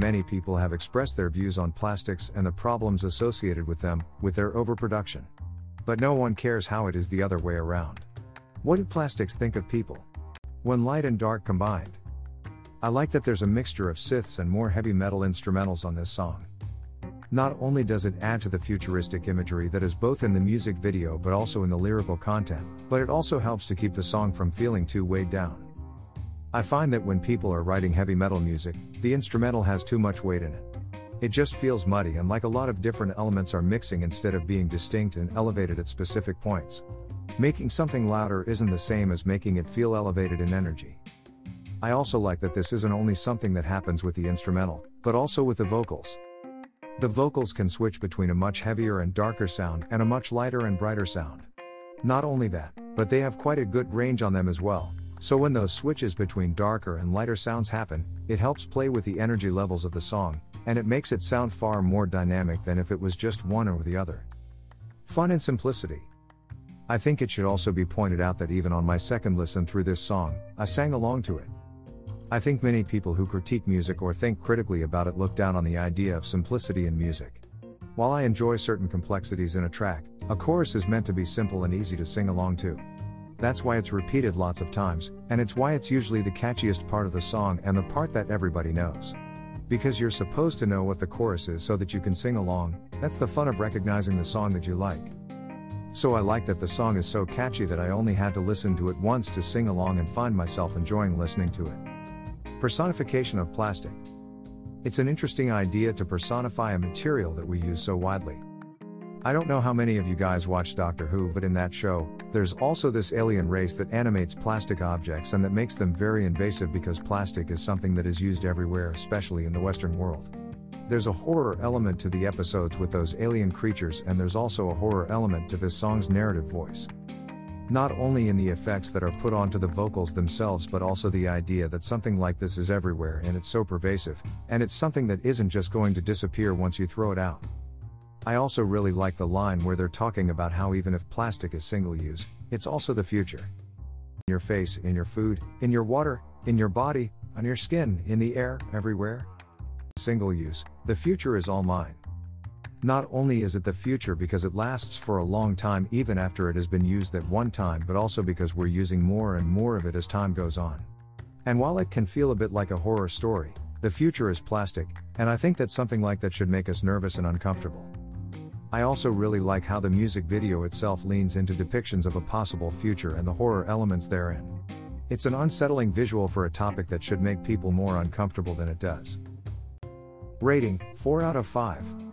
Many people have expressed their views on plastics and the problems associated with them, with their overproduction. But no one cares how it is the other way around. What do plastics think of people? When light and dark combined. I like that there's a mixture of synths and more heavy metal instrumentals on this song. Not only does it add to the futuristic imagery that is both in the music video but also in the lyrical content, but it also helps to keep the song from feeling too weighed down. I find that when people are writing heavy metal music, the instrumental has too much weight in it. It just feels muddy and like a lot of different elements are mixing instead of being distinct and elevated at specific points. Making something louder isn't the same as making it feel elevated in energy. I also like that this isn't only something that happens with the instrumental, but also with the vocals. The vocals can switch between a much heavier and darker sound and a much lighter and brighter sound. Not only that, but they have quite a good range on them as well, so when those switches between darker and lighter sounds happen, it helps play with the energy levels of the song, and it makes it sound far more dynamic than if it was just one or the other. Fun and simplicity. I think it should also be pointed out that even on my second listen through this song, I sang along to it. I think many people who critique music or think critically about it look down on the idea of simplicity in music. While I enjoy certain complexities in a track, a chorus is meant to be simple and easy to sing along to. That's why it's repeated lots of times, and it's why it's usually the catchiest part of the song and the part that everybody knows. Because you're supposed to know what the chorus is so that you can sing along, that's the fun of recognizing the song that you like. So I like that the song is so catchy that I only had to listen to it once to sing along and find myself enjoying listening to it. Personification of plastic. It's an interesting idea to personify a material that we use so widely. I don't know how many of you guys watch Doctor Who, but in that show, there's also this alien race that animates plastic objects and that makes them very invasive because plastic is something that is used everywhere, especially in the Western world. There's a horror element to the episodes with those alien creatures, and there's also a horror element to this song's narrative voice. Not only in the effects that are put onto the vocals themselves, but also the idea that something like this is everywhere and it's so pervasive, and it's something that isn't just going to disappear once you throw it out. I also really like the line where they're talking about how even if plastic is single use, it's also the future. In your face, in your food, in your water, in your body, on your skin, in the air, everywhere. Single use, the future is all mine. Not only is it the future because it lasts for a long time even after it has been used at one time, but also because we're using more and more of it as time goes on. And while it can feel a bit like a horror story, the future is plastic, and I think that something like that should make us nervous and uncomfortable. I also really like how the music video itself leans into depictions of a possible future and the horror elements therein. It's an unsettling visual for a topic that should make people more uncomfortable than it does. Rating 4 out of 5.